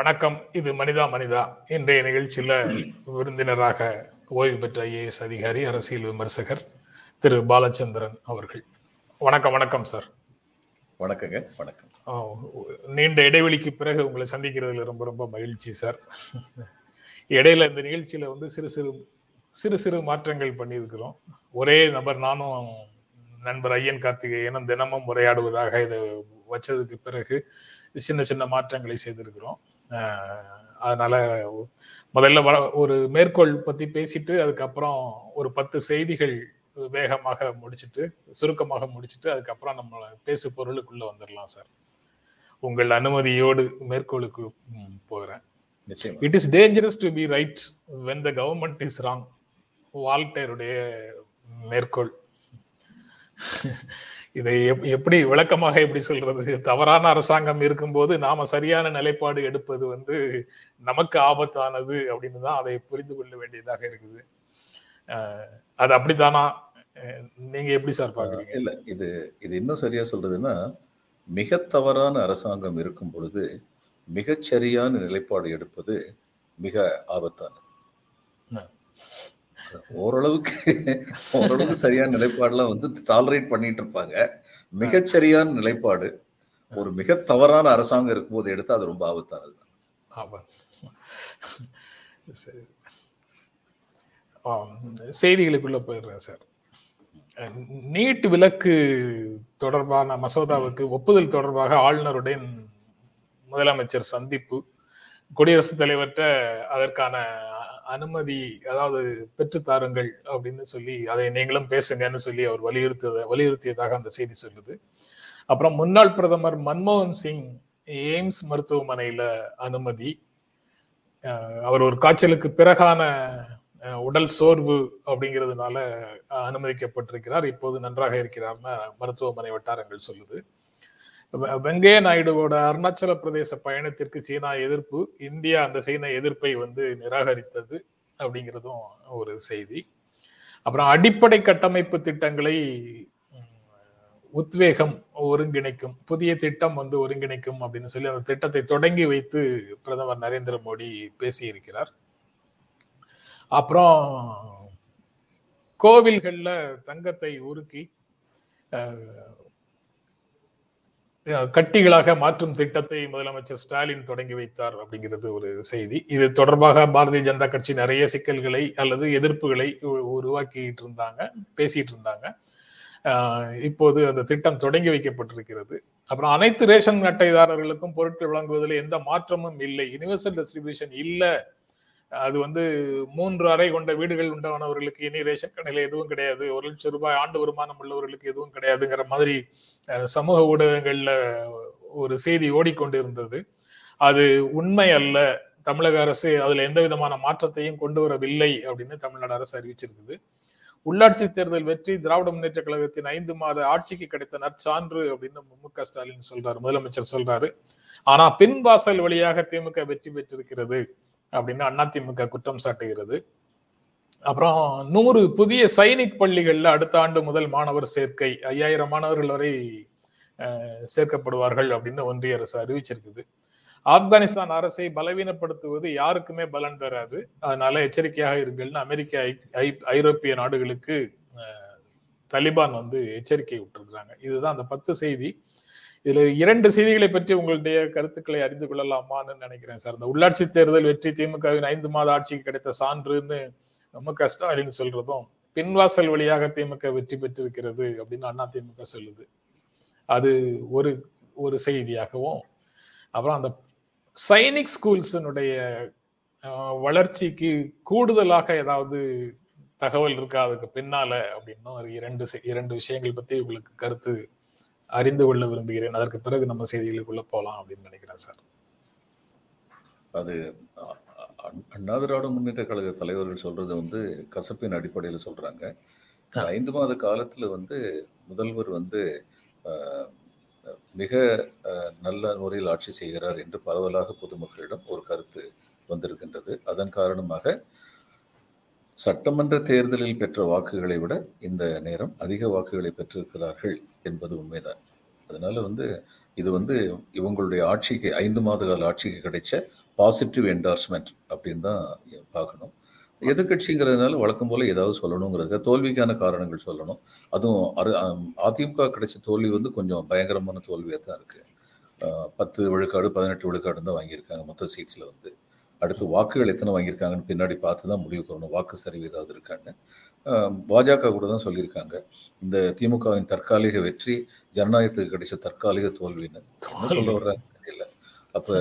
வணக்கம் இது மனிதா மனிதா இன்றைய நிகழ்ச்சியில விருந்தினராக ஓய்வு பெற்ற ஐஏஎஸ் அதிகாரி அரசியல் விமர்சகர் திரு பாலச்சந்திரன் அவர்கள். வணக்கம் வணக்கம் சார். வணக்கங்க வணக்கம். நீண்ட இடைவெளிக்கு பிறகு உங்களை சந்திக்கிறதுல ரொம்ப ரொம்ப மகிழ்ச்சி சார். இடையில இந்த நிகழ்ச்சியில வந்து சிறு சிறு சிறு சிறு மாற்றங்கள் பண்ணியிருக்கிறோம். ஒரே நபர் நானும் நண்பர் ஐயன் கார்த்திகேயனும் தினமும் உரையாடுவதாக இதை வச்சதுக்கு பிறகு சின்ன சின்ன மாற்றங்களை செய்திருக்கிறோம். அதனால முதல்ல வர ஒரு மேற்கோள் பத்தி பேசிட்டு அதுக்கப்புறம் ஒரு பத்து செய்திகள் வேகமாக முடிச்சிட்டு சுருக்கமாக முடிச்சிட்டு அதுக்கப்புறம் நம்ம பேசு பொருளுக்குள்ள வந்துடலாம் சார். உங்கள் அனுமதியோடு மேற்கோளுக்கு போகிறேன். நிச்சயமா. It is dangerous to be right when the government is wrong வால்டேருடைய மேற்கோள். இதை எப்- எப்படி விளக்கமாக எப்படி சொல்றது? தவறான அரசாங்கம் இருக்கும்போது நாம சரியான நிலைப்பாடு எடுப்பது வந்து நமக்கு ஆபத்தானது அப்படின்னு தான் அதை புரிந்து கொள்ள வேண்டியதாக இருக்குது. அது அப்படித்தானா? நீங்க எப்படி சார் பாக்குறீங்க? இல்ல இது இது இன்னும் சரியா சொல்றதுன்னா மிக தவறான அரசாங்கம் இருக்கும் பொழுது மிகச் சரியான நிலைப்பாடு எடுப்பது மிக ஆபத்தானது. ஓரளவுக்கு ஓரளவுக்கு சரியான நிலைப்பாடுலாம் வந்து டாலரேட் பண்ணிட்டு இருப்பாங்க. மிகச்சரியான நிலைப்பாடு. ஒரு மிக தவறான அரசாங்கம் இருக்கும்போது எடுத்து அது ரொம்ப ஆபத்தானது. சரி. செய்திகளுக்குள்ள போயிடுறேன் சார். நீட் விலக்கு தொடர்பான மசோதாவுக்கு ஒப்புதல் தொடர்பாக ஆளுநருடன் முதலமைச்சர் சந்திப்பு. குடியரசுத் தலைவர்கிட்ட அதற்கான அனுமதி அதாவது பெற்றுத்தாருங்கள் அப்படின்னு சொல்லி அதை நீங்களும் பேசுங்கன்னு சொல்லி அவர் வலியுறுத்த வலியுறுத்தியதாக அந்த செய்தி சொல்லுது. அப்புறம் முன்னாள் பிரதமர் மன்மோகன் சிங் எய்ம்ஸ் மருத்துவமனையில அனுமதி. அவர் ஒரு காய்ச்சலுக்கு பிறகான உடல் சோர்வு அப்படிங்கிறதுனால அனுமதிக்கப்பட்டிருக்கிறார். இப்போது நன்றாக இருக்கிறார்னு மருத்துவமனை வட்டாரங்கள் சொல்லுது. வெங்கைய நாயுடுவோட அருணாச்சல பிரதேச பயணத்திற்கு சீனா எதிர்ப்பு இந்தியா அந்த சீன எதிர்ப்பை வந்து நிராகரித்தது அப்படிங்கிறதும் ஒரு செய்தி. அப்புறம் அடிப்படை கட்டமைப்பு திட்டங்களை உத்வேகம் ஒருங்கிணைக்கும் புதிய திட்டம் வந்து ஒருங்கிணைக்கும் அப்படின்னு சொல்லி அந்த திட்டத்தை தொடங்கி வைத்து பிரதமர் நரேந்திர மோடி பேசியிருக்கிறார். அப்புறம் கோவில்களில் தங்கத்தை உருக்கி கட்டிகளாக மாற்றும் திட்டத்தை முதலமைச்சர் ஸ்டாலின் தொடங்கி வைத்தார் அப்படிங்கிறது ஒரு செய்தி. இது தொடர்பாக பாரதிய ஜனதா கட்சி நிறைய சிக்கல்களை அல்லது எதிர்ப்புகளை உ- உருவாக்கிட்டு இருந்தாங்க பேசிட்டு இருந்தாங்க இப்போது அந்த திட்டம் தொடங்கி வைக்கப்பட்டிருக்கிறது. அப்புறம் அனைத்து ரேஷன் அட்டைதாரர்களுக்கும் பொருட்கள் வழங்குவதில் எந்த மாற்றமும் இல்லை. யூனிவர்சல் டிஸ்ட்ரிபியூஷன் இல்லை. அது வந்து மூன்று அறை கொண்ட வீடுகள் உண்டானவர்களுக்கு இனி ரேஷன் கடையில் எதுவும் கிடையாது. ஒரு லட்சம் ரூபாய் ஆண்டு வருமானம் உள்ளவர்களுக்கு எதுவும் கிடையாதுங்கிற மாதிரி சமூக ஊடகங்கள்ல ஒரு செய்தி ஓடிக்கொண்டிருந்தது. அது உண்மை அல்ல. தமிழக அரசு அதுல எந்த விதமான மாற்றத்தையும் கொண்டு வரவில்லை அப்படின்னு தமிழ்நாடு அரசு அறிவிச்சிருக்குது. உள்ளாட்சி தேர்தல் வெற்றி திராவிட முன்னேற்ற கழகத்தின் ஐந்து மாத ஆட்சிக்கு கிடைத்த நற்சான்று அப்படின்னு மு க ஸ்டாலின் சொல்றாரு முதலமைச்சர் சொல்றாரு. ஆனா பின் வாசல் வழியாக திமுக வெற்றி பெற்றிருக்கிறது. அப்படின்னு அதிமுக குற்றம் சாட்டுகிறது. அப்புறம் நூறு புதிய சைனிக் பள்ளிகள்ல அடுத்த ஆண்டு முதல் மாணவர் சேர்க்கை ஐயாயிரம் மாணவர்கள் வரை அஹ், சேர்க்கப்படுவார்கள் அப்படின்னு ஒன்றிய அரசு அறிவிச்சிருக்குது. ஆப்கானிஸ்தான் அரசை பலவீனப்படுத்துவது யாருக்குமே பலன் தராது. அதனால எச்சரிக்கையாக இருங்கள்னு அமெரிக்க ஐ- ஐ- ஐரோப்பிய நாடுகளுக்கு தலிபான் வந்து எச்சரிக்கை விட்டுருக்குறாங்க. இதுதான் அந்த பத்து செய்தி. இதுல இரண்டு செய்திகளை பற்றி உங்களுடைய கருத்துக்களை அறிந்து கொள்ளலாமான்னு நினைக்கிறேன் சார். இந்த உள்ளாட்சி தேர்தல் வெற்றி திமுகவின் ஐந்து மாத ஆட்சிக்கு கிடைத்த சான்றுன்னு ரொம்ப கஷ்டம் அப்படின்னு சொல்றதும் பின்வாசல் வழியாக திமுக வெற்றி பெற்றிருக்கிறது அப்படின்னு அண்ணா திமுக சொல்லுது. அது ஒரு ஒரு செய்தியாகவும் அப்புறம் அந்த சைனிக் ஸ்கூல்ஸினுடைய வளர்ச்சிக்கு கூடுதலாக ஏதாவது தகவல் இருக்கா அதுக்கு பின்னால அப்படின்னும் ஒரு இரண்டு இரண்டு விஷயங்கள் பத்தி உங்களுக்கு கருத்து அறிந்து கொள்ள விரும்புகிறேன். அதற்கு பிறகு நம்ம செய்திகளுக்குள்ள போலாம் அப்படின்னு நினைக்கிறேன் சார். அது அ- அ- அண்ணா திராவிட முன்னேற்ற கழக தலைவர்கள் சொல்றது வந்து கசப்பின் அடிப்படையில் சொல்றாங்க. ஐந்து மாத காலத்துல வந்து முதல்வர் வந்து மிக நல்ல முறையில் ஆட்சி செய்கிறார் என்று பரவலாக பொதுமக்களிடம் ஒரு கருத்து வந்திருக்கின்றது. அதன் காரணமாக சட்டமன்ற தேர்தலில் பெற்ற வாக்குகளை விட இந்த நேரம் அதிக வாக்குகளை பெற்றிருக்கிறார்கள் என்பது உண்மைதான். அதனால வந்து இது வந்து இவங்களுடைய ஆட்சிக்கு ஐந்து மாத கால ஆட்சிக்கு கிடைச்ச பாசிட்டிவ் என்டார்ஸ்மெண்ட் அப்படின்னு தான் பார்க்கணும். எதிர்கட்சிங்கிறதுனால வழக்கம் போல் ஏதாவது சொல்லணுங்கிறது தோல்விக்கான காரணங்கள் சொல்லணும். அதுவும் அரு அதிமுக கிடைச்ச தோல்வி வந்து கொஞ்சம் பயங்கரமான தோல்வியாக தான் இருக்குது பத்து விழுக்காடு பதினெட்டு விழுக்காடு தான் வாங்கியிருக்காங்க மொத்த சீட்ஸில் வந்து. அடுத்து வாக்குகள் எத்தனை வாங்கியிருக்காங்கன்னு பின்னாடி பார்த்து தான் முடிவு பண்ணணும். வாக்கு சரிவு ஏதாவது இருக்கான்னு. பாஜக கூட தான் சொல்லியிருக்காங்க. இந்த திமுகவின் தற்காலிக வெற்றி ஜனநாயகத்துக்கு கிடைச்ச தற்காலிக தோல்வின்னு சொல்ல வர்றாங்க தெரியல. அப்போ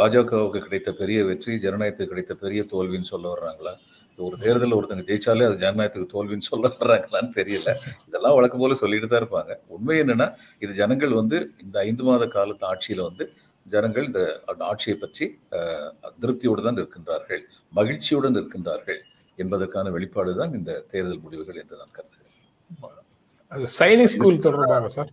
பாஜகவுக்கு கிடைத்த பெரிய வெற்றி ஜனநாயகத்துக்கு கிடைத்த பெரிய தோல்வின்னு சொல்ல வர்றாங்களா? ஒரு தேர்தலில் ஒருத்தங்க ஜெயிச்சாலே அது ஜனநாயகத்துக்கு தோல்வின்னு சொல்ல வர்றாங்களான்னு தெரியல. இதெல்லாம் வழக்கம் போல சொல்லிட்டு தான் இருப்பாங்க. உண்மை என்னன்னா இது ஜனங்கள் வந்து இந்த ஐந்து மாத காலத்து ஆட்சியில வந்து ஜனங்கள் இந்த ஆட்சியை பற்றி திருப்தியோடு தான் இருக்கின்றார்கள் மகிழ்ச்சியுடன் இருக்கின்றார்கள் என்பதற்கான வெளிப்பாடு தான் இந்த தேர்தல் முடிவுகள் என்று நான் கருதுகிறேன்.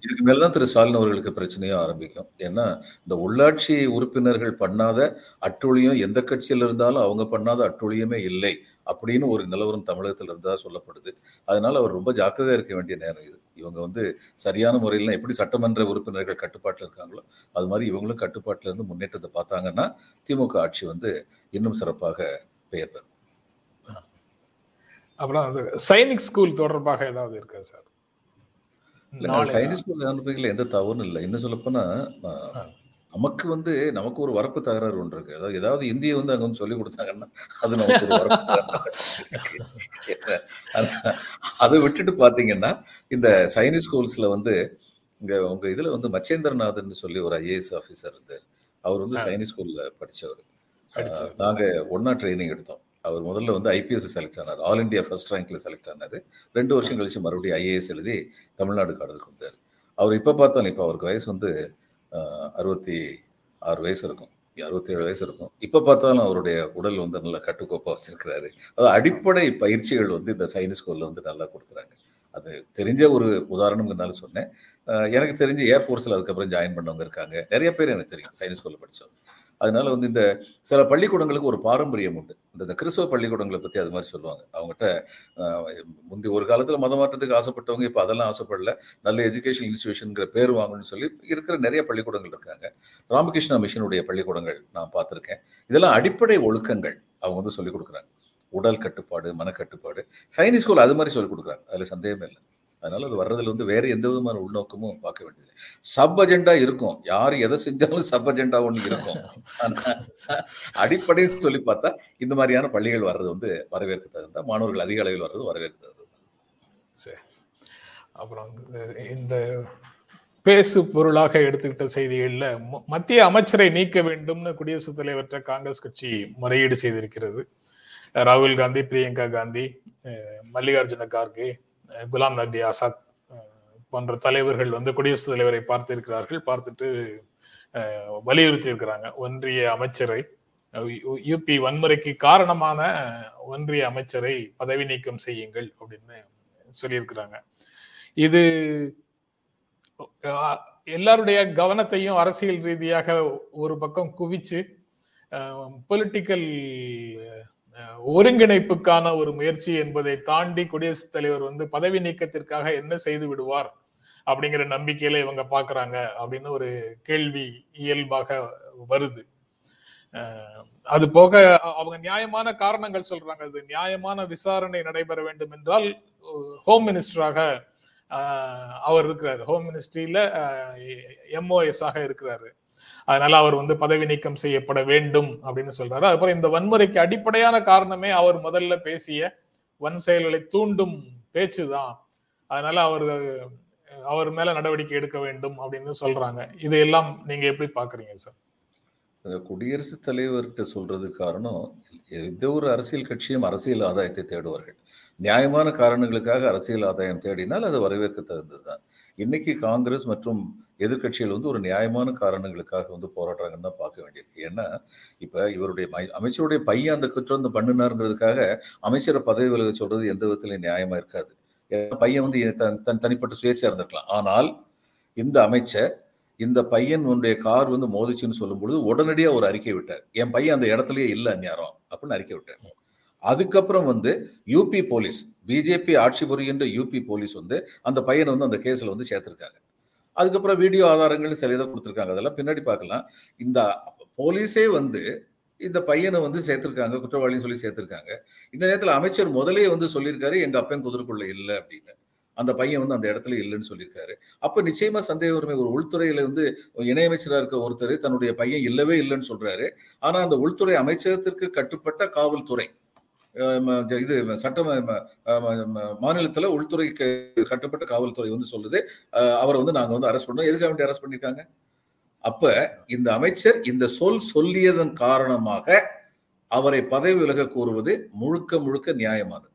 இதுக்கு மேலதான் திரு ஸ்டாலின் அவர்களுக்கு பிரச்சனையும் ஆரம்பிக்கும். ஏன்னா இந்த உள்ளாட்சி உறுப்பினர்கள் பண்ணாத அட்டுழியம் எந்த கட்சியில் இருந்தாலும் அவங்க பண்ணாத அட்டுழியமே இல்லை. அப்படின்னு ஒரு நிலவரம் தமிழகத்தில் இருந்தா சொல்லப்படுது. அதனால அவர் ரொம்ப ஜாக்கிரதையா இருக்க வேண்டிய நேரம் இது. இவங்க வந்து சரியான முறையில் எப்படி சட்டமன்ற உறுப்பினர்கள் கட்டுப்பாட்டில் இருக்காங்களோ அது மாதிரி இவங்களும் கட்டுப்பாட்டில் இருந்து முன்னேற்றத்தை பார்த்தாங்கன்னா திமுக ஆட்சி வந்து இன்னும் சிறப்பாக பெயர் பெறும். அப்புறம் அந்த சைனிக் ஸ்கூல் தொடர்பாக ஏதாவது இருக்கா சார்? சைனீஸ் அனுப்புறதுல எந்த தவறும் இல்லை. இன்னும் சொல்லப்போனா நமக்கு வந்து நமக்கு ஒரு வரப்பு தகராறு ஒன்று இருக்கு. அதாவது ஏதாவது இந்திய வந்து அங்க வந்து சொல்லி கொடுத்தாங்கன்னா அது நமக்கு ஒரு வரப்பு அதை விட்டுட்டு பாத்தீங்கன்னா இந்த சைனீஸ் ஸ்கூல்ஸ்ல வந்து இங்க உங்க இதுல வந்து மச்சேந்திரநாதன் சொல்லி ஒரு ஐஏஎஸ் ஆஃபீஸர் இருந்தார் அவர் வந்து சைனீஸ் ஸ்கூல்ல படிச்சவர். நாங்க ஒன்னா ட்ரைனிங் எடுத்தோம். அவர் முதல்ல வந்து ஐபிஎஸ் செலக்ட் ஆனார். ஆல் இண்டியா ஃபர்ஸ்ட் ரேங்க்ல செலக்ட் ஆனார். ரெண்டு வருஷம் கழிச்சு மறுபடியும் ஐஏஎஸ் எழுதி தமிழ்நாடு காடலுக்கு வந்தார். அவர் இப்போ பார்த்தாலும் இப்போ அவருக்கு வயசு வந்து அறுபத்தி ஆறு வயசு இருக்கும். அறுபத்தி ஏழு வயசு இருக்கும். இப்போ பார்த்தாலும் அவருடைய உடல் வந்து நல்லா கட்டுக்கோப்பாக வச்சிருக்கிறாரு. அதாவது அடிப்படை பயிற்சிகள் வந்து இந்த சைனஸ் ஸ்கூலில் வந்து நல்லா கொடுக்குறாங்க. அது தெரிஞ்ச ஒரு உதாரணம்னால சொன்னேன். எனக்கு தெரிஞ்சு ஏர்ஃபோர்ஸில் அதுக்கப்புறம் ஜாயின் பண்ணவங்க இருக்காங்க. நிறைய பேர் எனக்கு தெரியும் சைனீஸ் ஸ்கூலில் படித்தவங்க அதனால வந்து இந்த சில பள்ளிக்கூடங்களுக்கு ஒரு பாரம்பரியம் உண்டு. இந்த கிறிஸ்தவ பள்ளிக்கூடங்களை பற்றி அது மாதிரி சொல்லுவாங்க. அவங்ககிட்ட முந்தைய ஒரு காலத்தில் மத மாற்றத்துக்கு ஆசைப்பட்டவங்க இப்போ அதெல்லாம் ஆசைப்படல. நல்ல எஜுகேஷன் இன்ஸ்டியூஷனுங்கிற பேர் வாங்கணும்னு சொல்லி இருக்கிற நிறைய பள்ளிக்கூடங்கள் இருக்காங்க. ராமகிருஷ்ணா மிஷனுடைய பள்ளிக்கூடங்கள் நான் பார்த்துருக்கேன். இதெல்லாம் அடிப்படை ஒழுக்கங்கள் அவங்க வந்து சொல்லிக் கொடுக்குறாங்க. உடல் கட்டுப்பாடு மனக்கட்டுப்பாடு சைனீஸ் ஸ்கூல் அது மாதிரி சொல்லிக் கொடுக்குறாங்க. அதில் சந்தேகமே இல்லை. அதனால அது வர்றதுல வந்து வேற எந்த விதமான உள்நோக்கமும் பார்க்க வேண்டியது சப் அஜெண்டா இருக்கும். யார் எதை செஞ்சாலும் சப் அஜெண்டா ஒன்று இருக்கும். அடிப்படையில் சொல்லி பார்த்தா இந்த மாதிரியான பள்ளிகள் வர்றது வந்து வரவேற்க தகுந்த மாணவர்கள் அதிக அளவில் வர்றது வரவேற்க தகுந்த சரி. அப்புறம் இந்த பேசு பொருளாக எடுத்துக்கிட்ட செய்திகள்ல மத்திய அமைச்சரை நீக்க வேண்டும்னு குடியரசுத் தலைவர்கிட்ட காங்கிரஸ் கட்சி முறையீடு செய்திருக்கிறது. ராகுல் காந்தி பிரியங்கா காந்தி மல்லிகார்ஜுன கார்கே குலாம் நபி ஆசாத் போன்ற தலைவர்கள் வந்து குடியரசுத் தலைவரை பார்த்திருக்கிறார்கள். பார்த்துட்டு வலியுறுத்தி இருக்கிறாங்க ஒன்றிய அமைச்சரை யூபி வன்முறைக்கு காரணமான ஒன்றிய அமைச்சரை பதவி நீக்கம் செய்யுங்கள் அப்படின்னு சொல்லியிருக்கிறாங்க. இது எல்லாருடைய கவனத்தையும் அரசியல் ரீதியாக ஒரு பக்கம் குவிச்சு பொலிட்டிக்கல் ஒருங்கிணைப்புக்கான ஒரு முயற்சி என்பதை தாண்டி குடியரசுத் தலைவர் வந்து பதவி நீக்கத்திற்காக என்ன செய்து விடுவார் அப்படிங்கிற நம்பிக்கையில இவங்க பாக்குறாங்க அப்படின்னு ஒரு கேள்வி இயல்பாக வருது. அது போக அவங்க நியாயமான காரணங்கள் சொல்றாங்க. அது நியாயமான விசாரணை நடைபெற வேண்டும் என்றால் ஹோம் மினிஸ்டராக அவர் இருக்கிறாரு. ஹோம் மினிஸ்ட்ரியில எம்ஓஎஸ் ஆக இருக்கிறாரு. அதனால அவர் வந்து பதவி நீக்கம் செய்யப்பட வேண்டும் அப்படின்னு சொல்றாரு. அதுக்கப்புறம் இந்த வன்முறைக்கு அடிப்படையான காரணமே அவர் முதல்ல பேசிய வன் செயல்களை தூண்டும் பேச்சுதான். அதனால அவர் அவர் மேல நடவடிக்கை எடுக்க வேண்டும் அப்படின்னு சொல்றாங்க. இதையெல்லாம் நீங்க எப்படி பாக்குறீங்க சார்? குடியரசுத் தலைவர்கிட்ட சொல்றது காரணம் எந்த ஒரு அரசியல் கட்சியும் அரசியல் ஆதாயத்தை தேடுவார்கள். நியாயமான காரணங்களுக்காக அரசியல் ஆதாயம் தேடினால் அது வரவேற்க தகுந்ததுதான். இன்னைக்கு காங்கிரஸ் மற்றும் எதிர்கட்சிகள் வந்து ஒரு நியாயமான காரணங்களுக்காக வந்து போராடுறாங்கன்னு தான் பார்க்க வேண்டியிருக்கு. ஏன்னா இப்போ இவருடைய அமைச்சருடைய பையன் அந்த குற்றம் பண்ணுனாருங்கிறதுக்காக அமைச்சரை பதவி விலக சொல்றது எந்த விதத்திலையும் நியாயமா இருக்காது. பையன் வந்து தன் தன் தனிப்பட்ட சுயேட்சா இருந்திருக்கலாம். ஆனால் இந்த அமைச்சர் இந்த பையன் உன்னுடைய கார் வந்து மோதிச்சுன்னு சொல்லும் பொழுது உடனடியாக ஒரு அறிக்கை விட்டார். என் பையன் அந்த இடத்துலயே இல்லை அந்நேரம் அப்படின்னு அறிக்கை விட்டார். அதுக்கப்புறம் வந்து யூபி போலீஸ் பிஜேபி ஆட்சி புரிகின்ற யூபி போலீஸ் வந்து அந்த பையனை வந்து அந்த கேஸில் வந்து சேர்த்துருக்காங்க. அதுக்கப்புறம் வீடியோ ஆதாரங்கள் சில இதை கொடுத்துருக்காங்க. அதெல்லாம் பின்னாடி பார்க்கலாம். இந்த போலீஸே வந்து இந்த பையனை வந்து சேர்த்துருக்காங்க குற்றவாளின்னு சொல்லி சேர்த்துருக்காங்க. இந்த நேரத்தில் அமைச்சர் முதலே வந்து சொல்லியிருக்காரு எங்கள் அப்பையன் குதிரைக்குள்ள இல்லை அப்படின்னு. அந்த பையன் வந்து அந்த இடத்துல இல்லைன்னு சொல்லியிருக்காரு. அப்போ நிச்சயமா சந்தேக உரிமை ஒரு உள்துறையில வந்து இணையமைச்சராக இருக்க ஒருத்தர் தன்னுடைய பையன் இல்லவே இல்லைன்னு சொல்றாரு. ஆனால் அந்த உள்துறை அமைச்சகத்திற்கு கட்டுப்பட்ட காவல்துறை இது சட்ட மாநிலத்தில் உள்துறைக்கு கட்டப்பட்ட காவல்துறை வந்து சொல்லுது. அவரை வந்து நாங்கள் வந்து அரெஸ்ட் பண்ணோம் எதுக்காக வேண்டிய அரெஸ்ட் பண்ணியிருக்காங்க அப்ப இந்த அமைச்சர் இந்த சொல் சொல்லியதன் காரணமாக அவரை பதவி விலக கூறுவது முழுக்க முழுக்க நியாயமானது.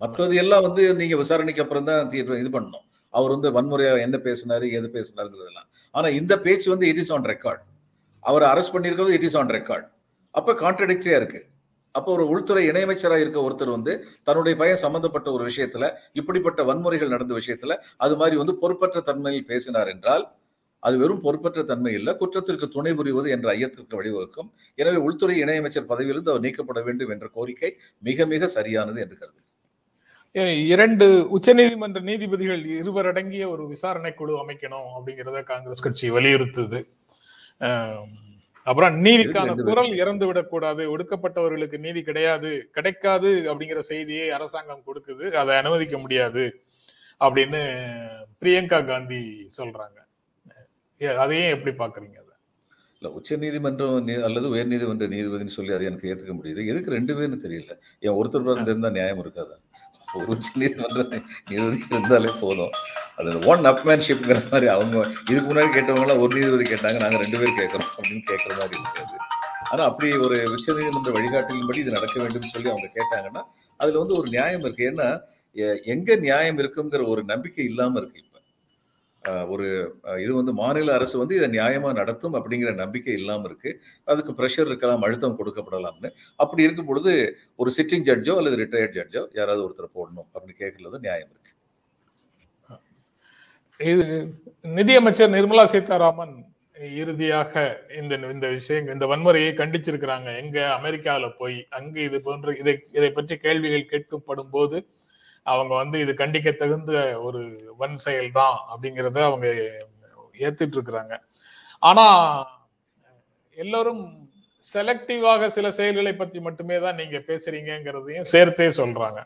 மற்றது எல்லாம் வந்து நீங்க விசாரணைக்கு அப்புறம் தான் தீர்வு இது பண்ணணும். அவர் வந்து வன்முறையா என்ன பேசினாரு எது பேசினாருங்கிறதெல்லாம். ஆனா இந்த பேச்சு வந்து இட் இஸ் ஆன் ரெக்கார்ட் அவரை அரெஸ்ட் பண்ணியிருக்கிறது இட் இஸ் ஆன் ரெக்கார்ட் அப்ப கான்ட்ரடிக்டரியா இருக்கு. அப்போ ஒரு உள்துறை இணையமைச்சராக இருக்க ஒருத்தர் வந்து தன்னுடைய பையன் சம்பந்தப்பட்ட ஒரு விஷயத்துல இப்படிப்பட்ட வன்முறைகள் நடந்த விஷயத்துல அது மாதிரி வந்து பொறுப்பற்ற தன்மையில் பேசினார் என்றால் அது வெறும் பொறுப்பற்ற தன்மை இல்லை குற்றத்திற்கு துணை புரிவது என்ற ஐயத்திற்கு வழிவகுக்கும். எனவே உள்துறை இணையமைச்சர் பதவியிலிருந்து அவர் நீக்கப்பட வேண்டும் என்ற கோரிக்கை மிக மிக சரியானது என்று கருது இரண்டு உச்சநீதிமன்ற நீதிபதிகள் இருவர் அடங்கிய ஒரு விசாரணை குழு அமைக்கணும் அப்படிங்கிறத காங்கிரஸ் கட்சி வலியுறுத்துது. அப்புறம் நீதிக்கான குரல் இறந்து விடக்கூடாது ஒடுக்கப்பட்டவர்களுக்கு நீதி கிடையாது. கிடைக்காது அப்படிங்கிற செய்தியை அரசாங்கம் கொடுக்குது. அதை அனுமதிக்க முடியாது அப்படின்னு பிரியங்கா காந்தி சொல்றாங்க. அதையும் எப்படி பாக்குறீங்க அதை? இல்ல உச்ச நீதிமன்றம் அல்லது உயர் நீதிமன்ற நீதிபதினு சொல்லி அதை எனக்கு ஏத்துக்க முடியுது. எதுக்கு ரெண்டு பேர்னு தெரியல. என் ஒருத்தர் பிறந்து இருந்தா நியாயம் இருக்காது? உச்ச நீதிமன்ற நீதிபதி இருந்தாலே போதும். அது ஒன் அப்மேன்ஷிப்ங்கிற மாதிரி அவங்க இதுக்கு முன்னாடி கேட்டவங்களாம் ஒரு நீதிபதி கேட்டாங்க நாங்கள் ரெண்டு பேர் கேட்குறோம் அப்படின்னு கேட்குற மாதிரி இருக்காது. ஆனால் அப்படி ஒரு உச்ச நீதிமன்ற வழிகாட்டிலின்படி இது நடக்க வேண்டும் சொல்லி அவங்க கேட்டாங்கன்னா அதில் வந்து ஒரு நியாயம் இருக்கு. ஏன்னா எ- நியாயம் இருக்குங்கிற ஒரு நம்பிக்கை இல்லாமல் இருக்கு ஒரு இது வந்து மாநில அரசு வந்து இதை நியாயமாக நடத்தும் அப்படிங்கிற நம்பிக்கை இல்லாமல் இருக்கு. அதுக்கு ப்ரெஷர் இருக்கலாம் அழுத்தம் கொடுக்கப்படலாம்னு. அப்படி இருக்கும் பொழுது ஒரு சிட்டிங் ஜட்ஜோ அல்லது ரிட்டையர்ட் ஜட்ஜோ யாராவது ஒருத்தர் போடணும் அப்படின்னு கேட்கறது நியாயம் இருக்கு. இது நிதியமைச்சர் நிர்மலா சீதாராமன் இறுதியாக இந்த இந்த விஷயம் இந்த வன்முறையை கண்டிச்சிருக்கிறாங்க. எங்க அமெரிக்காவில் போய் அங்கு இது போன்ற இதை இதை பற்றி கேள்விகள் கேட்கப்படும் போது அவங்க வந்து இது கண்டிக்க தகுந்த ஒரு வன் செயல் தான் அப்படிங்கிறத அவங்க ஏத்துட்டு இருக்கிறாங்க ஆனா எல்லோரும் செலக்டிவாக சில செயல்களை பற்றி மட்டுமே தான் நீங்க பேசுறீங்கிறதையும் சேர்த்தே சொல்றாங்க.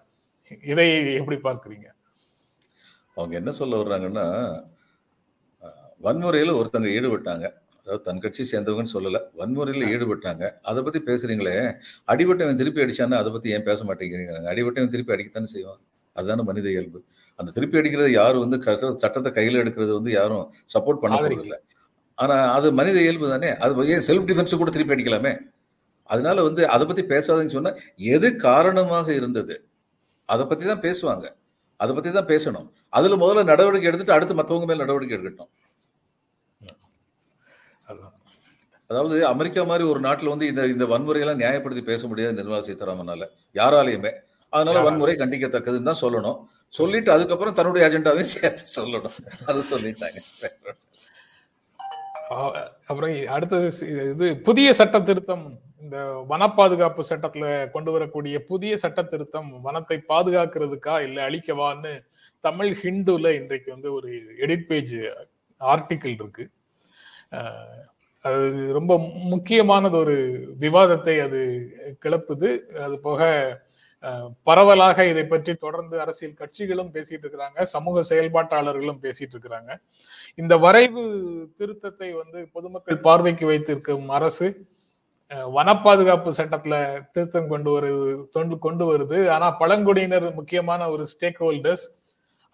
இதை எப்படி பார்க்கறீங்க? அவங்க என்ன சொல்ல வர்றாங்கன்னா வன்முறையில ஒருத்தங்க ஈடுபட்டாங்க. அதாவது தன் கட்சி சேர்ந்தவங்கன்னு சொல்லல வன்முறையில ஈடுபட்டாங்க. அதை பத்தி பேசுறீங்களே அடிபட்டவன் திருப்பி அடிச்சான்னா அதை பத்தி ஏன் பேச மாட்டேங்கிறீங்க? அடிபட்டவன் திருப்பி அடிக்கத்தானே செய்வான்? அதுதானே மனித இயல்பு. அந்த திருப்பி அடிக்கிறது யாரும் வந்து சட்டத்தை கையில எடுக்கிறது வந்து யாரும் சப்போர்ட் பண்ண இல்ல ஆனா அது மனித இயல்பு தானே. அது ஏன் செல்ஃப் டிஃபென்ஸ் கூட திருப்பி அடிக்கலாமே. அதனால வந்து அதை பத்தி பேசாதீங்கன்னு சொன்னா எது காரணமாக இருந்தது அதை பத்தி தான் பேசுவாங்க. அதை பத்தி தான் பேசணும். அதுல முதல்ல நடவடிக்கை எடுத்துட்டு அடுத்து மத்தவங்க மேல நடவடிக்கை எடுக்கட்டும். அதாவது அமெரிக்கா மாதிரி ஒரு நாட்டுல வந்து இந்த இந்த வன்முறையெல்லாம் நியாயப்படுத்தி பேச முடியாது நிர்மலா சீதாராமனால. யாராலையுமே. அதனால? வன்முறை கண்டிக்கத்தக்கதுன்னு தான் சொல்லணும். சொல்லிட்டு அதுக்கப்புறம் தன்னுடைய அஜெண்டாவையும் சேர்த்து சொல்லணும். அது சொல்லிட்டாங்க. அப்புறம் அடுத்தது இது புதிய சட்ட திருத்தம். இந்த வன பாதுகாப்பு சட்டத்துல கொண்டு வரக்கூடிய புதிய சட்ட திருத்தம் வனத்தை பாதுகாக்கிறதுக்கா இல்ல அழிக்கவான்னு தமிழ் ஹிந்துல இன்றைக்கு வந்து ஒரு எடிட் பேஜ் ஆர்டிக்கிள் இருக்கு. அது ரொம்ப முக்கியமானது ஒரு விவாதத்தை அது கிளப்புது. அது போக பரவலாக இதை பற்றி தொடர்ந்து அரசியல் கட்சிகளும் பேசிட்டு இருக்கிறாங்க சமூக செயல்பாட்டாளர்களும் பேசிட்டு இருக்கிறாங்க. இந்த வரைவு திருத்தத்தை வந்து பொதுமக்கள் பார்வைக்கு வைத்திருக்கும் அரசு வன பாதுகாப்பு சட்டத்துல திருத்தம் கொண்டு வருது தொண்டு கொண்டு வருது. ஆனா பழங்குடியினர் முக்கியமான ஒரு ஸ்டேக் ஹோல்டர்ஸ்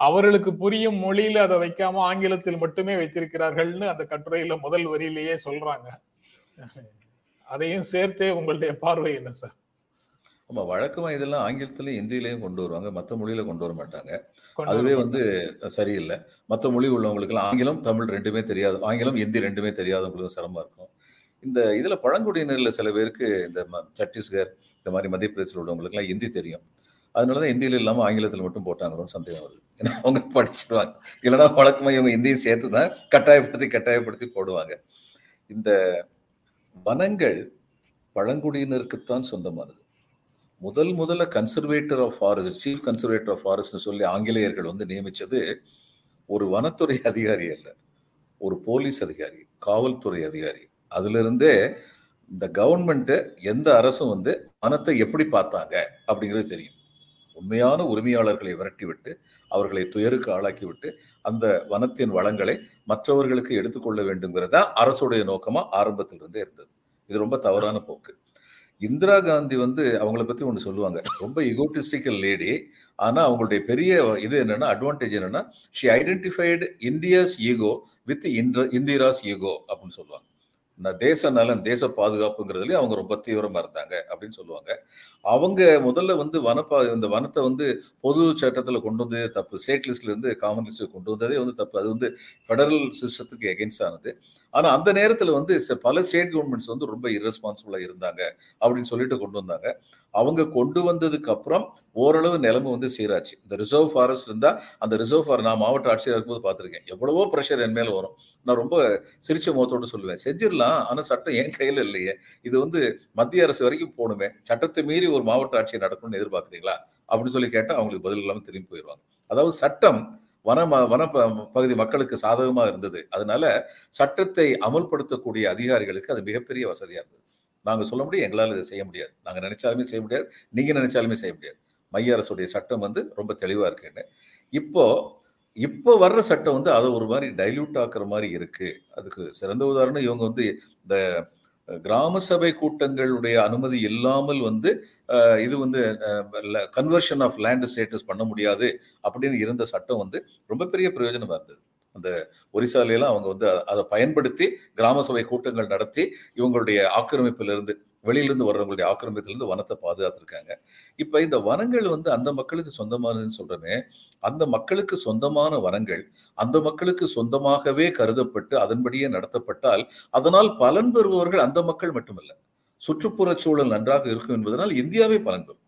அவர்களுக்கு புரியும் மொழியில அதை வைக்காம ஆங்கிலத்தில் மட்டுமே வைத்திருக்கிறார்கள்னு அந்த கட்டுரையில முதல் வரியிலேயே சொல்றாங்க. அதையும் சேர்த்தே உங்களுடைய பார்வை என்ன சார்? ஆமா வழக்கமா இதெல்லாம் ஆங்கிலத்திலயும் இந்தியிலையும் கொண்டு வருவாங்க. மத்த மொழியில கொண்டு வர மாட்டாங்க. அதுவே வந்து சரியில்லை. மற்ற மொழி உள்ளவங்களுக்குலாம் ஆங்கிலம் தமிழ் ரெண்டுமே தெரியாது. ஆங்கிலம் ஹிந்தி ரெண்டுமே தெரியாதவங்களுக்கு சிரமமா இருக்கும். இந்த இதுல பழங்குடியினர்ல சில பேருக்கு இந்த ம- சத்தீஸ்கர் இந்த மாதிரி மத்திய பிரதேசத்தில் உள்ளவங்களுக்குலாம் ஹிந்தி தெரியும். அதனால தான் ஹிந்தியில் இல்லாமல் ஆங்கிலத்தில் மட்டும் போட்டாங்களோன்னு சந்தேகம் வருது. ஏன்னா அவங்க படிச்சிருவாங்க. இல்லைன்னா வழக்கமாக இவங்க ஹிந்தியும் சேர்த்து தான் கட்டாயப்படுத்தி கட்டாயப்படுத்தி போடுவாங்க. இந்த வனங்கள் பழங்குடியினருக்குத்தான் சொந்தமானது. முதல் முதல்ல conservator of forest chief conservator of ஃபாரஸ்ட்னு சொல்லி ஆங்கிலேயர்கள் வந்து நியமித்தது ஒரு வனத்துறை அதிகாரி அல்ல ஒரு போலீஸ் அதிகாரி காவல்துறை அதிகாரி. அதிலிருந்தே இந்த கவர்மெண்ட்டு எந்த அரசும் வந்து வனத்தை எப்படி பார்த்தாங்க அப்படிங்கிறது தெரியும். உண்மையான உரிமையாளர்களை விரட்டிவிட்டு அவர்களை துயருக்கு ஆளாக்கி விட்டு அந்த வனத்தின் வளங்களை மற்றவர்களுக்கு எடுத்துக்கொள்ள வேண்டும்ங்கிறதா அரசுடைய நோக்கமாக ஆரம்பத்திலிருந்தே இருந்தது. இது ரொம்ப தவறான போக்கு. இந்திரா காந்தி வந்து அவங்கள பத்தி ஒன்று சொல்லுவாங்க. ரொம்ப இகோட்டிஸ்டிக்கல் லேடி ஆனால் அவங்களுடைய பெரிய இது என்னன்னா அட்வான்டேஜ் என்னன்னா she identified India's ego with Indira's ego அப்படின்னு சொல்லுவாங்க. நான் தேச நலன் தேச பாதுகாப்புங்கிறதுலேயே அவங்க ரொம்ப தீவிரமாக இருந்தாங்க அப்படின்னு சொல்லுவாங்க. அவங்க முதல்ல வந்து வனப்பா இந்த வனத்தை வந்து பொது சட்டத்தில் கொண்டு வந்து தப்பு ஸ்டேட் லிஸ்ட்ல இருந்து காமன் லிஸ்ட்டுக்கு கொண்டு வந்ததே வந்து தப்பு. அது வந்து ஃபெடரல் சிஸ்டத்துக்கு எகென்ஸ்ட் ஆனது. ஆனா அந்த நேரத்துல வந்து பல ஸ்டேட் கவர்மெண்ட்ஸ் வந்து ரொம்ப இரஸ்பான்சிபிளா இருந்தாங்க அப்படின்னு சொல்லிட்டு கொண்டு வந்தாங்க. அவங்க கொண்டு வந்ததுக்கு அப்புறம் ஓரளவு நிலைமை வந்து சீராச்சு. இந்த ரிசர்வ் ஃபாரஸ்ட் இருந்தா அந்த ரிசர்வ் ஃபார் நான் மாவட்ட ஆட்சியர் இருக்கும்போது பார்த்துருக்கேன். எவ்வளவோ ப்ரெஷர் என் மேல வரும். நான் ரொம்ப சிரிச்ச முகத்தோடு சொல்லுவேன். செஞ்சிடலாம் ஆனா சட்டம் என் கையில இல்லையே. இது வந்து மத்திய அரசு வரைக்கும் போகணுமே. சட்டத்தை மீறி ஒரு மாவட்ட ஆட்சியர் நடக்கணும்னு எதிர்பார்க்குறீங்களா? அப்படின்னு சொல்லி கேட்டால் அவங்களுக்கு பதில் இல்லாமல் திரும்பி போயிடுவாங்க. அதாவது சட்டம் வன வன பகுதி மக்களுக்கு சாதகமாக இருந்தது. அதனால சட்டத்தை அமல்படுத்தக்கூடிய அதிகாரிகளுக்கு அது மிகப்பெரிய வசதியாக இருந்தது. நாங்கள் சொல்ல முடியும் எங்களால் இதை செய்ய முடியாது. நாங்கள் நினைச்சாலுமே செய்ய முடியாது. நீங்கள் நினைச்சாலுமே செய்ய முடியாது. மைய அரசுடைய சட்டம் வந்து ரொம்ப தெளிவாக இருக்குன்னு. இப்போ இப்போ வர்ற சட்டம் வந்து அதை ஒரு மாதிரி டைல்யூட் ஆக்குற மாதிரி இருக்குது அதுக்கு சிறந்த உதாரணம் இவங்க வந்து இந்த கிராம சபை கூட்டங்களுடைய அனுமதி இல்லாமல் வந்து இது வந்து கன்வர்ஷன் ஆஃப் லேண்ட் ஸ்டேட்டஸ் பண்ண முடியாது அப்படின்னு இருந்த சட்டம் வந்து ரொம்ப பெரிய பிரயோஜனமாக இருந்தது. அந்த ஒரிசாலையெல்லாம் அவங்க வந்து அதை பயன்படுத்தி கிராம சபை கூட்டங்கள் நடத்தி இவங்களுடைய ஆக்கிரமிப்பிலிருந்து வெளியிலிருந்து வர்றவங்களுடைய ஆக்கிரமித்திலிருந்து வனத்தை பாதுகாத்துருக்காங்க. இப்ப இந்த வனங்கள் வந்து அந்த மக்களுக்கு சொந்தமானதுன்னு சொல்றமே அந்த மக்களுக்கு சொந்தமான வனங்கள் அந்த மக்களுக்கு சொந்தமாகவே கருதப்பட்டு அதன்படியே நடத்தப்பட்டால் அதனால் பலன் பெறுபவர்கள் அந்த மக்கள் மட்டுமல்ல. சுற்றுப்புற சூழல் நன்றாக இருக்கும் என்பதனால் இந்தியாவே பலன் பெறும்.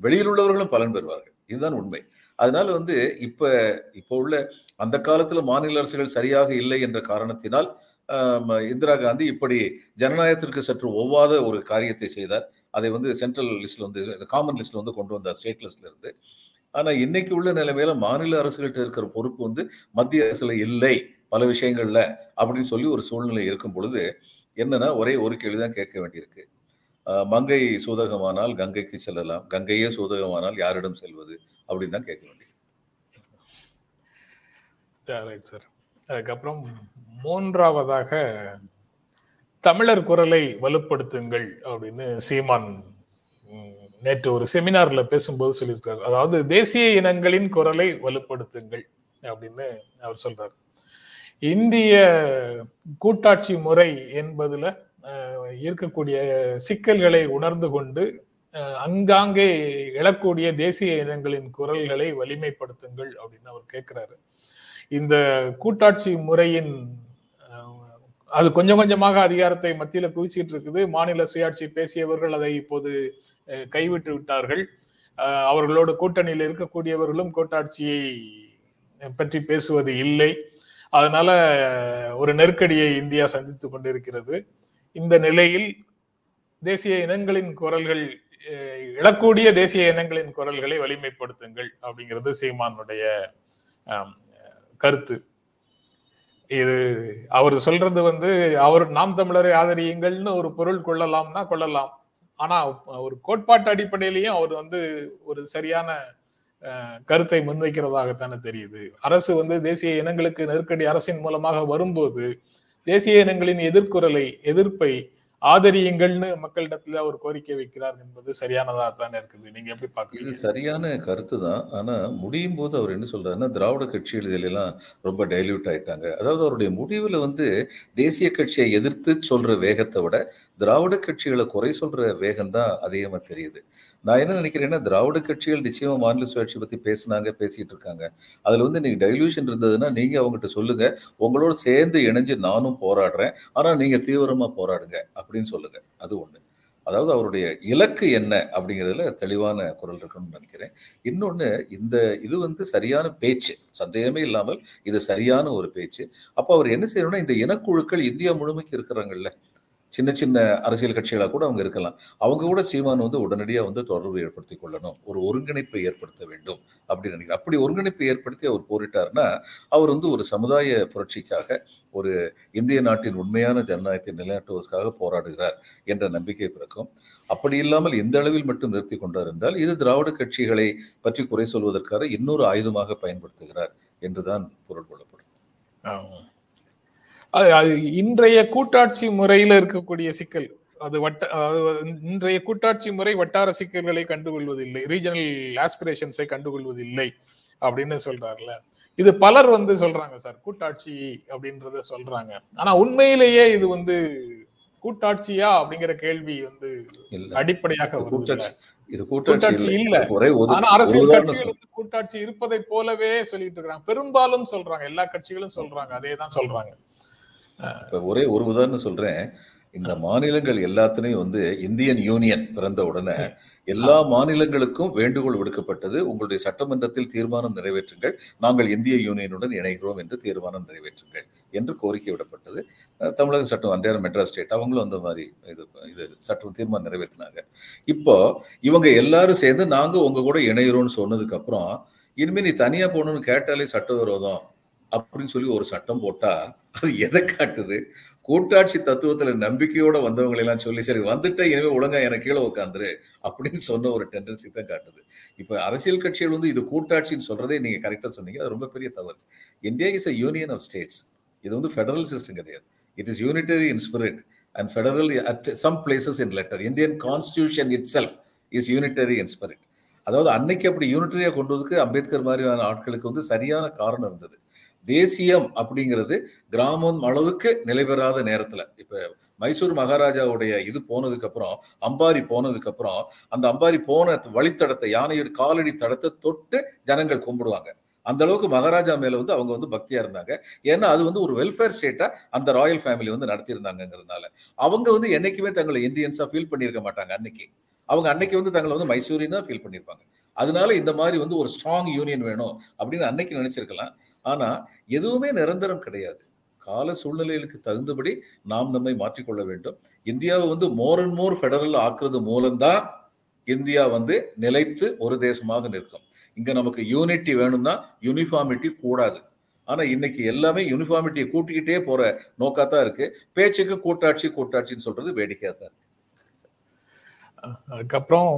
வெளியில் உள்ளவர்களும் பலன் பெறுவார்கள். இதுதான் உண்மை. அதனால வந்து இப்ப இப்போ உள்ள அந்த காலத்துல மாநில அரசுகள் சரியாக இல்லை என்ற காரணத்தினால் இந்திரா காந்தி இப்படி ஜனநாயகத்திற்கு சற்று ஒவ்வாத ஒரு காரியத்தை செய்தார். அதை வந்து சென்ட்ரல் லிஸ்ட்ல வந்து காமன் லிஸ்ட்ல வந்து கொண்டு வந்தார் ஸ்டேட் லிஸ்ட்ல இருந்து. ஆனால் இன்னைக்கு உள்ள நிலைமையில மாநில அரசுகள்கிட்ட இருக்கிற பொறுப்பு வந்து மத்திய அரசுல இல்லை பல விஷயங்கள்ல அப்படின்னு சொல்லி ஒரு சூழ்நிலை இருக்கும் பொழுது என்னன்னா ஒரே ஒரு கேள்விதான் கேட்க வேண்டியிருக்கு. மங்கை சூதகமானால் கங்கைக்கு செல்லலாம் கங்கையே சூதகமானால் யாரிடம் செல்வது அப்படின்னு தான் கேட்க வேண்டியது சார் அதுக்கப்புறம் மூன்றாவதாக தமிழர் குரலை வலுப்படுத்துங்கள் அப்படின்னு சீமான் நேற்று ஒரு செமினார்ல பேசும்போது சொல்லியிருக்காரு. அதாவது தேசிய இனங்களின் குரலை வலுப்படுத்துங்கள் அப்படின்னு அவர் சொல்றாரு. இந்திய கூட்டாட்சி முறை என்பதுல இருக்கக்கூடிய சிக்கல்களை உணர்ந்து கொண்டு அங்காங்கே எழக்கூடிய தேசிய இனங்களின் குரல்களை வலிமைப்படுத்துங்கள் அப்படின்னு அவர் கேட்கிறாரு இந்த கூட்டாட்சி முறையின் அது கொஞ்சம் கொஞ்சமாக அதிகாரத்தை மத்தியில குவிச்சிட்டு இருக்குது. மாநில சுயாட்சி பேசியவர்கள் அதை இப்போது கைவிட்டு விட்டார்கள். அவர்களோடு கூட்டணியில் இருக்கக்கூடியவர்களும் கூட்டாட்சியை பற்றி பேசுவது இல்லை. அதனால ஒரு நெருக்கடியை இந்தியா சந்தித்துக் கொண்டிருக்கிறது. இந்த நிலையில் தேசிய இனங்களின் குரல்கள் இழக்கூடிய தேசிய இனங்களின் குரல்களை வலிமைப்படுத்துங்கள் அப்படிங்கிறது சீமானுடைய கருத்து. இது அவர் சொல்றது வந்து அவர் நாம் தமிழரை ஆதரியுங்கள்னு ஒரு பொருள் கொள்ளலாம்னா கொள்ளலாம். ஆனா ஒரு கோட்பாட்டு அடிப்படையிலையும் அவர் வந்து ஒரு சரியான கருத்தை முன்வைக்கிறதாகத்தானே தெரியுது. அரசு வந்து தேசிய இனங்களுக்கு நெருக்கடி அரசின் மூலமாக வரும்போது தேசிய இனங்களின் எதிர்குரலை எதிர்ப்பை ஆதரியுங்கள்னு மக்களிடத்துல அவர் கோரிக்கை வைக்கிறார் என்பது சரியானதா தானே இருக்குது? நீங்க எப்படி பாக்குறீங்க? இது சரியான கருத்து தான். ஆனா முடியும் போது அவர் என்ன சொல்றாருன்னா திராவிட கட்சிகள் இதுல எல்லாம் ரொம்ப டைல்யூட் ஆயிட்டாங்க. அதாவது அவருடைய முடிவுல வந்து தேசிய கட்சியை எதிர்த்து சொல்ற வேகத்தை விட திராவிட கட்சிகளை குறை சொல்ற வேகம் தான் அதிகமா தெரியுது. நான் என்ன நினைக்கிறேன்னா திராவிட கட்சிகள் நிச்சயமா மாநில சுயாட்சி பத்தி பேசினாங்க பேசிட்டு இருக்காங்க. அதுல வந்து நீங்க டைல்யூஷன் இருந்ததுன்னா நீங்க அவங்ககிட்ட சொல்லுங்க. உங்களோட சேர்ந்து இணைஞ்சு நானும் போராடுறேன். ஆனா நீங்க தீவிரமா போராடுங்க அப்படின்னு சொல்லுங்க. அது ஒண்ணு. அதாவது அவருடைய இலக்கு என்ன அப்படிங்கிறதுல தெளிவான குரல் இருக்கணும்னு நினைக்கிறேன். இன்னொன்று இந்த இது வந்து சரியான பேச்சு. சந்தேகமே இல்லாமல் இது சரியான ஒரு பேச்சு. அப்போ அவர் என்ன செய்யணும்னா இந்த இனக்குழுக்கள் இந்தியா முழுமைக்கு இருக்கிறாங்கல்ல சின்ன சின்ன அரசியல் கட்சிகளாக கூட அவங்க இருக்கலாம். அவங்க கூட சீமான் வந்து உடனடியாக வந்து தொடர்பு ஏற்படுத்தி கொள்ளணும். ஒரு ஒருங்கிணைப்பை ஏற்படுத்த வேண்டும் அப்படின்னு நினைக்கிறேன். அப்படி ஒருங்கிணைப்பை ஏற்படுத்தி அவர் போரிட்டார்னா அவர் வந்து ஒரு சமுதாய புரட்சிக்காக ஒரு இந்திய நாட்டின் உண்மையான ஜனநாயகத்தை நிலைநாட்டுவதற்காக போராடுகிறார் என்ற நம்பிக்கை பிறக்கும். அப்படி இல்லாமல் எந்த அளவில் மட்டும் நிறுத்தி கொண்டார் என்றால் இது திராவிட கட்சிகளை பற்றி குறை சொல்வதற்காக இன்னொரு ஆயுதமாக பயன்படுத்துகிறார் என்றுதான் பொருள் கொள்ளப்படும். ஆமாம் அது அது இன்றைய கூட்டாட்சி முறையில இருக்கக்கூடிய சிக்கல். அது வட்ட இன்றைய கூட்டாட்சி முறை வட்டார சிக்கல்களை கண்டுகொள்வதில்லை. ரீஜனல் ஆஸ்பிரேஷன்ஸை கண்டுகொள்வதில்லை அப்படின்னு சொல்றாருல இது பலர் வந்து சொல்றாங்க சார் கூட்டாட்சி அப்படின்றத சொல்றாங்க. ஆனா உண்மையிலேயே இது வந்து கூட்டாட்சியா அப்படிங்கிற கேள்வி வந்து அடிப்படையாக இது வருது கூட்டாட்சி இல்ல. ஆனா அரசியல் கட்சிகள் வந்து கூட்டாட்சி இருப்பதை போலவே சொல்லிட்டு இருக்காங்க. பெரும்பாலும் சொல்றாங்க. எல்லா கட்சிகளும் சொல்றாங்க. அதே தான் சொல்றாங்க. இப்ப ஒரே ஒரு உதாரணம் சொல்றேன். இந்த மாநிலங்கள் எல்லாத்துலயும் வந்து இந்தியன் யூனியன் பிறந்த உடனே எல்லா மாநிலங்களுக்கும் வேண்டுகோள் விடுக்கப்பட்டது. உங்களுடைய சட்டமன்றத்தில் தீர்மானம் நிறைவேற்றுங்கள். நாங்கள் இந்திய யூனியனுடன் இணைகிறோம் என்று தீர்மானம் நிறைவேற்றுங்கள் என்று கோரிக்கை விடப்பட்டது. தமிழக சட்டம் அன்றைய மெட்ராஸ் ஸ்டேட் அவங்களும் அந்த மாதிரி இது இது சட்டம் தீர்மானம் நிறைவேற்றினாங்க. இப்போ இவங்க எல்லாரும் சேர்ந்து நாங்க உங்க கூட இணைகிறோம்னு சொன்னதுக்கு அப்புறம் இனிமே நீ தனியா போகணும்னு கேட்டாலே சட்டவிரோதம் அப்படின்னு சொல்லி ஒரு சட்டம் போட்டா அது எதை காட்டுது? கூட்டாட்சி தத்துவத்துல நம்பிக்கையோட வந்தவங்களெல்லாம் சொல்லி சரி வந்துட்ட இனிமே ஒழுங்கா எனக்கு கீழே உட்காந்துரு அப்படின்னு சொன்ன ஒரு டெண்டன்சி தான் காட்டுது. இப்ப அரசியல் கட்சிகள் வந்து இது கூட்டாட்சின்னு சொல்றதே நீங்க கரெக்டா சொன்னீங்க. அது ரொம்ப பெரிய தவறு. India is a union of states இது வந்து ஃபெடரல் சிஸ்டம் கிடையாது. It is unitary in spirit and federal at some places in letter Indian constitution itself is unitary in spirit அதாவது அன்னைக்கு அப்படி யூனிட்டரியா கொண்டு வந்து அம்பேத்கர் மாதிரியான ஆட்களுக்கு வந்து சரியான காரணம் இருந்தது. தேசியம் அப்படிங்கிறது கிராமம் அளவுக்கு நிலைபெறாத நேரத்தில் நேரத்துல. இப்ப மைசூர் மகாராஜாவுடைய இது போனதுக்கு அப்புறம் அம்பாரி போனதுக்கு அப்புறம் அந்த அம்பாரி போன வழித்தடத்தை யானையோட காலடி தடத்தை தொட்டு ஜனங்கள் கும்பிடுவாங்க. அந்த அளவுக்கு மகாராஜா மேல வந்து அவங்க வந்து பக்தியா இருந்தாங்க. ஏன்னா அது வந்து ஒரு வெல்ஃபேர் ஸ்டேட்டா அந்த ராயல் ஃபேமிலி வந்து நடத்தியிருந்தாங்கிறதுனால அவங்க வந்து என்னைக்குமே தங்களை இந்தியன்ஸா ஃபீல் பண்ணியிருக்க மாட்டாங்க அன்னைக்கு. அவங்க அன்னைக்கு வந்து தங்களை வந்து மைசூரினா ஃபீல் பண்ணியிருப்பாங்க. அதனால இந்த மாதிரி வந்து ஒரு ஸ்ட்ராங் யூனியன் வேணும் அப்படின்னு அன்னைக்கு நினைச்சிருக்கலாம். ஆனா எதுவுமே நிரந்தரம் கிடையாது. கால சூழ்நிலைகளுக்கு தகுந்தபடி நாம் நம்மை மாற்றிக்கொள்ள வேண்டும். இந்தியாவை வந்து மோர் அண்ட் மோர் ஃபெடரல் ஆக்குறது மூலம்தான் இந்தியா வந்து நிலைத்து ஒரு தேசமாக நிற்கும். இங்க நமக்கு யூனிட்டி வேணும்னா யூனிஃபார்மிட்டி கூடாது. ஆனா இன்னைக்கு எல்லாமே யூனிஃபார்மிட்டியை கூட்டிக்கிட்டே போற நோக்காத்தான் இருக்கு. பேச்சுக்கு கூட்டாட்சி கூட்டாட்சின்னு சொல்றது வேடிக்கையா தான் இருக்கு அதுக்கப்புறம்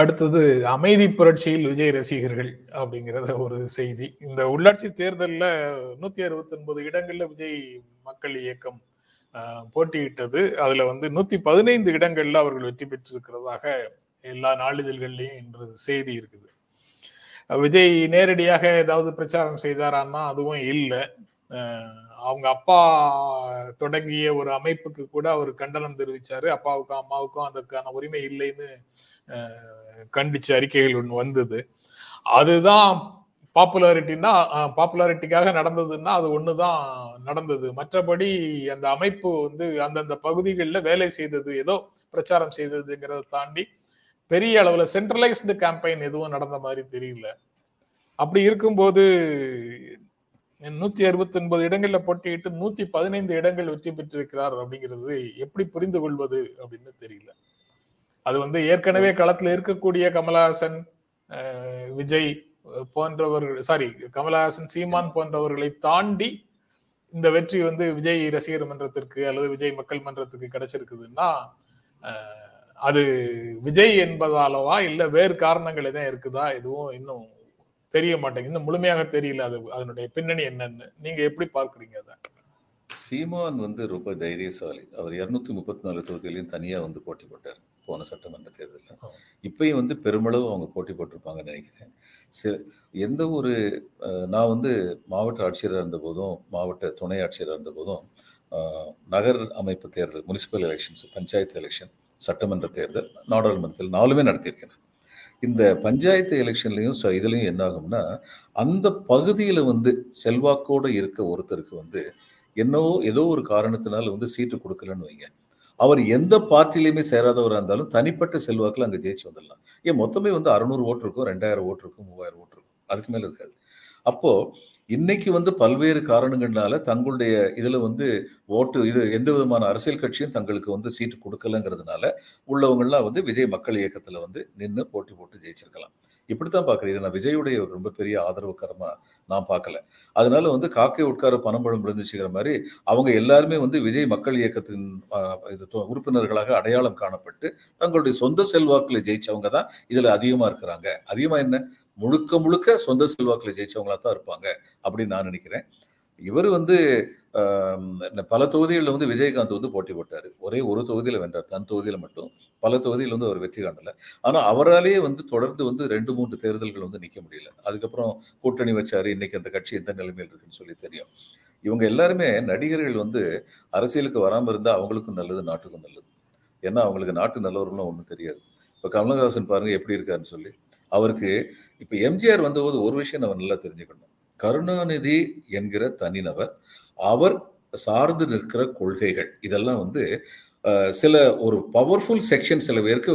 அடுத்தது அமைதி புரட்சியில் விஜய் ரசிகர்கள் அப்படிங்கிறத ஒரு செய்தி. இந்த உள்ளாட்சி தேர்தலில் நூத்தி அறுபத்தி ஒன்பது இடங்கள்ல விஜய் மக்கள் இயக்கம் போட்டியிட்டது. அதுல வந்து நூத்தி பதினைந்து இடங்கள்ல அவர்கள் வெற்றி பெற்றிருக்கிறதாக எல்லா நாளிதழ்கள்லையும் இன்று செய்தி இருக்குது. விஜய் நேரடியாக ஏதாவது பிரச்சாரம் செய்தாரான்னா அதுவும் இல்லை. அவங்க அப்பா தொடங்கிய ஒரு அமைப்புக்கு கூட அவர் கண்டனம் தெரிவிச்சாரு. அப்பாவுக்கும் அம்மாவுக்கும் அதற்கான உரிமை இல்லைன்னு கண்டிச்சு அறிக்கைகள் ஒன்று வந்தது. அதுதான் பாப்புலாரிட்டினா பாப்புலாரிட்டிக்காக நடந்ததுன்னா அது ஒன்று தான் நடந்தது. மற்றபடி அந்த அமைப்பு வந்து அந்தந்த பகுதிகளில் வேலை செய்தது ஏதோ பிரச்சாரம் செய்ததுங்கிறத தாண்டி பெரிய அளவில் சென்ட்ரலைஸ்டு கேம்பெயின் எதுவும் நடந்த மாதிரி தெரியல. அப்படி இருக்கும்போது நூத்தி அறுபத்தி ஒன்பது இடங்கள்ல போட்டியிட்டு நூத்தி பதினைந்து இடங்கள் வெற்றி பெற்றிருக்கிறார் அப்படிங்கிறது எப்படி புரிந்து கொள்வது அப்படின்னு தெரியல. அது வந்து ஏற்கனவே களத்துல இருக்கக்கூடிய கமலஹாசன் விஜய் போன்றவர்கள் சாரி கமலஹாசன் சீமான் போன்றவர்களை தாண்டி இந்த வெற்றி வந்து விஜய் ரசிகர் மன்றத்திற்கு அல்லது விஜய் மக்கள் மன்றத்துக்கு கிடைச்சிருக்குதுன்னா அது விஜய் என்பதாலவா இல்ல வேறு காரணங்கள் எதுவும் இருக்குதா எதுவும் இன்னும் தெரிய மாட்டேங்குது. இன்னும் முழுமையாக தெரியல அது அதனுடைய பின்னணி என்னன்னு. நீங்க எப்படி பார்க்கறீங்க அதை? சீமான் வந்து ரொம்ப தைரியசாலி. அவர் இருநூத்தி முப்பத்தி நாலு தொகுதியிலையும் தனியா வந்து போட்டி போட்டார். போன சட்டமன்ற தேர்தலில். இப்பயும் வந்து பெருமளவு அவங்க போட்டி போட்டிருப்பாங்கன்னு நினைக்கிறேன். சி- எந்த ஒரு நான் வந்து மாவட்ட ஆட்சியராக இருந்த போதும் மாவட்ட துணை ஆட்சியராக இருந்த போதும் நகர் அமைப்பு தேர்தல் முனிசிபல் எலெக்ஷன்ஸ் பஞ்சாயத்து எலெக்ஷன் சட்டமன்ற தேர்தல் நாடாளுமன்றத்தில் நாலுமே நடத்தியிருக்கேன் இந்த பஞ்சாயத்து எலெக்ஷன்லையும் ச- இதுலயும் என்ன ஆகும்னா அந்த பகுதியில் வந்து செல்வாக்கோடு இருக்க ஒருத்தருக்கு வந்து என்னவோ ஏதோ ஒரு காரணத்தினால வந்து சீட்டு கொடுக்கலன்னு வைங்க. அவர் எந்த பார்ட்டிலையுமே சேராதவராக இருந்தாலும் தனிப்பட்ட செல்வாக்கில் அங்கே ஜெயிச்சு வந்துடலாம். ஏன் மொத்தமே வந்து அறுநூறு ஓட்டு இருக்கும் ரெண்டாயிரம் ஓட்டு இருக்கும் மூவாயிரம் ஓட்டு இருக்கும். அதுக்கு மேலே இருக்காது. அப்போது இன்னைக்கு வந்து பல்வேறு காரணங்கள்னால தங்களுடைய இதில் வந்து ஓட்டு இது எந்த விதமான அரசியல் கட்சியும் தங்களுக்கு வந்து சீட்டு கொடுக்கலங்கிறதுனால உள்ளவங்கள்லாம் வந்து விஜய் மக்கள் இயக்கத்தில் வந்து நின்று போட்டி போட்டு ஜெயிச்சிருக்கலாம். இப்படித்தான் பார்க்குறேன். இது நான் விஜயுடைய ஒரு ரொம்ப பெரிய ஆதரவுக்கரமா நான் பார்க்கல. அதனால வந்து காக்கை உட்கார பணம்பழம் விழுந்துச்சுங்கிற மாதிரி அவங்க எல்லாருமே வந்து விஜய் மக்கள் இயக்கத்தின் இது தொ- உறுப்பினர்களாக அடையாளம் காணப்பட்டு தங்களுடைய சொந்த செல்வாக்கில் ஜெயிச்சவங்க தான் இதில் அதிகமாக இருக்கிறாங்க. அதிகமாக என்ன? முழுக்க முழுக்க சொந்த செல்வாக்கில் ஜெயிச்சவங்களா தான் இருப்பாங்க அப்படின்னு நான் நினைக்கிறேன். இவர் வந்து பல தொகுதிகளில் வந்து விஜயகாந்த் வந்து போட்டி போட்டார். ஒரே ஒரு தொகுதியில் வென்றார். தன் தொகுதியில் மட்டும். பல தொகுதியில் வந்து அவர் வெற்றி காணலை. ஆனால் அவராலேயே வந்து தொடர்ந்து வந்து ரெண்டு மூன்று தேர்தல்கள் வந்து நிற்க முடியல. அதுக்கப்புறம் கூட்டணி வச்சாரு. இன்னைக்கு அந்த கட்சி எந்த நிலைமையில் இருக்குன்னு சொல்லி தெரியும். இவங்க எல்லாருமே நடிகர்கள் வந்து அரசியலுக்கு வராமல் இருந்தால் அவங்களுக்கும் நல்லது நாட்டுக்கும் நல்லது. ஏன்னா அவங்களுக்கு நாட்டு நல்லவர்களும் ஒன்றும் தெரியாது. இப்போ கமலஹாசன் பாருங்கள் எப்படி இருக்காருன்னு சொல்லி. அவருக்கு இப்போ எம்ஜிஆர் வந்தபோது ஒரு விஷயம் நம்ம நல்லா தெரிஞ்சுக்கணும். கருணாநிதி என்கிற தனிநபர் அவர் சார்ந்து நிற்கிற கொள்கைகள் இதெல்லாம் வந்து சில ஒரு பவர்ஃபுல் செக்ஷன் சில பேருக்கு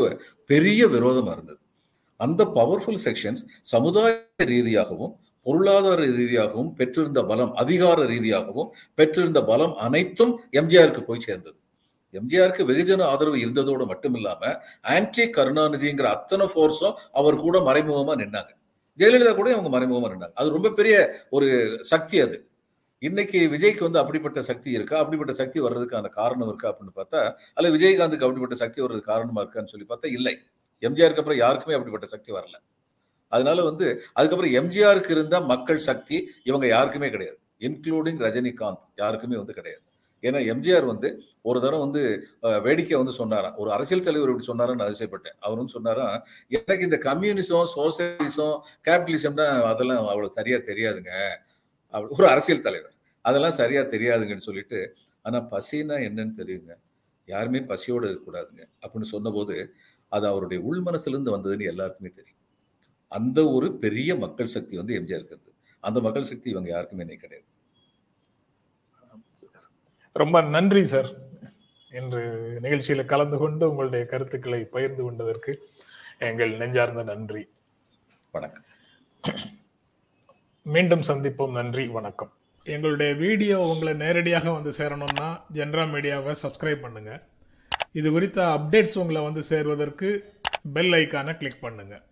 பெரிய விரோதமாக இருந்தது. அந்த பவர்ஃபுல் செக்ஷன்ஸ் சமுதாய ரீதியாகவும் பொருளாதார ரீதியாகவும் பெற்றிருந்த பலம் அதிகார ரீதியாகவும் பெற்றிருந்த பலம் அனைத்தும் எம்ஜிஆருக்கு போய் சேர்ந்தது. எம்ஜிஆருக்கு வெகுஜன ஆதரவு இருந்ததோடு மட்டும் இல்லாம ஆன்டி கருணாநிதிங்கிற அத்தனை ஃபோர்ஸும் அவர் கூட மறைமுகமா நின்னாங்க. ஜெயலலிதா கூட அவங்க மறைமுகமாக இருந்தாங்க. அது ரொம்ப பெரிய ஒரு சக்தி அது. இன்னைக்கு விஜய்க்கு வந்து அப்படிப்பட்ட சக்தி இருக்கா? அப்படிப்பட்ட சக்தி வர்றதுக்கான காரணம் இருக்கா? அப்படின்னு பார்த்தா அல்ல விஜயகாந்துக்கு அப்படிப்பட்ட சக்தி வர்றது காரணமா இருக்கான்னு சொல்லி பார்த்தா இல்லை. எம்ஜிஆருக்கு அப்புறம் யாருக்குமே அப்படிப்பட்ட சக்தி வரல. அதனால வந்து அதுக்கப்புறம் எம்ஜிஆருக்கு இருந்த மக்கள் சக்தி இவங்க யாருக்குமே கிடையாது. இன்க்ளூடிங் ரஜினிகாந்த் யாருக்குமே வந்து கிடையாது. ஏன்னா எம்ஜிஆர் வந்து ஒரு தடவை வந்து வேடிக்கை வந்து சொன்னாராம். ஒரு அரசியல் தலைவர் இப்படி சொன்னாரான்னு அதிசயப்பட்டேன். அவர் வந்து சொன்னாராம் எனக்கு இந்த கம்யூனிசம் சோசியலிசம் கேபிட்டலிசம்னா அதெல்லாம் அவ்வளோ சரியா தெரியாதுங்க. அப்படி ஒரு அரசியல் தலைவர். அதெல்லாம் சரியா தெரியாதுங்கன்னு சொல்லிட்டு ஆனால் பசின்னா என்னன்னு தெரியுங்க. யாருமே பசியோடு இருக்கக்கூடாதுங்க. அப்படின்னு சொன்னபோது அது அவருடைய உள் மனசுலேருந்து வந்ததுன்னு எல்லாருக்குமே தெரியும். அந்த ஒரு பெரிய மக்கள் சக்தி வந்து எம்ஜிஆர் இருக்கிறது அந்த மக்கள் சக்தி இவங்க யாருக்குமே இன்னைக்கு கிடையாது. ரொம்ப நன்றி சார். இன்று நிகழ்ச்சியில கலந்து கொண்டு உங்களுடைய கருத்துக்களை பகிர்ந்து கொண்டதற்கு எங்கள் நெஞ்சார்ந்த நன்றி. வணக்கம். மீண்டும் சந்திப்போம். நன்றி வணக்கம். எங்களுடைய வீடியோ உங்களை நேரடியாக வந்து சேரணும்னா ஜென்ரா மீடியாவை சப்ஸ்கிரைப் பண்ணுங்க. இது குறித்த அப்டேட்ஸ் உங்களை வந்து சேர்வதற்கு பெல் ஐக்கானை கிளிக் பண்ணுங்க.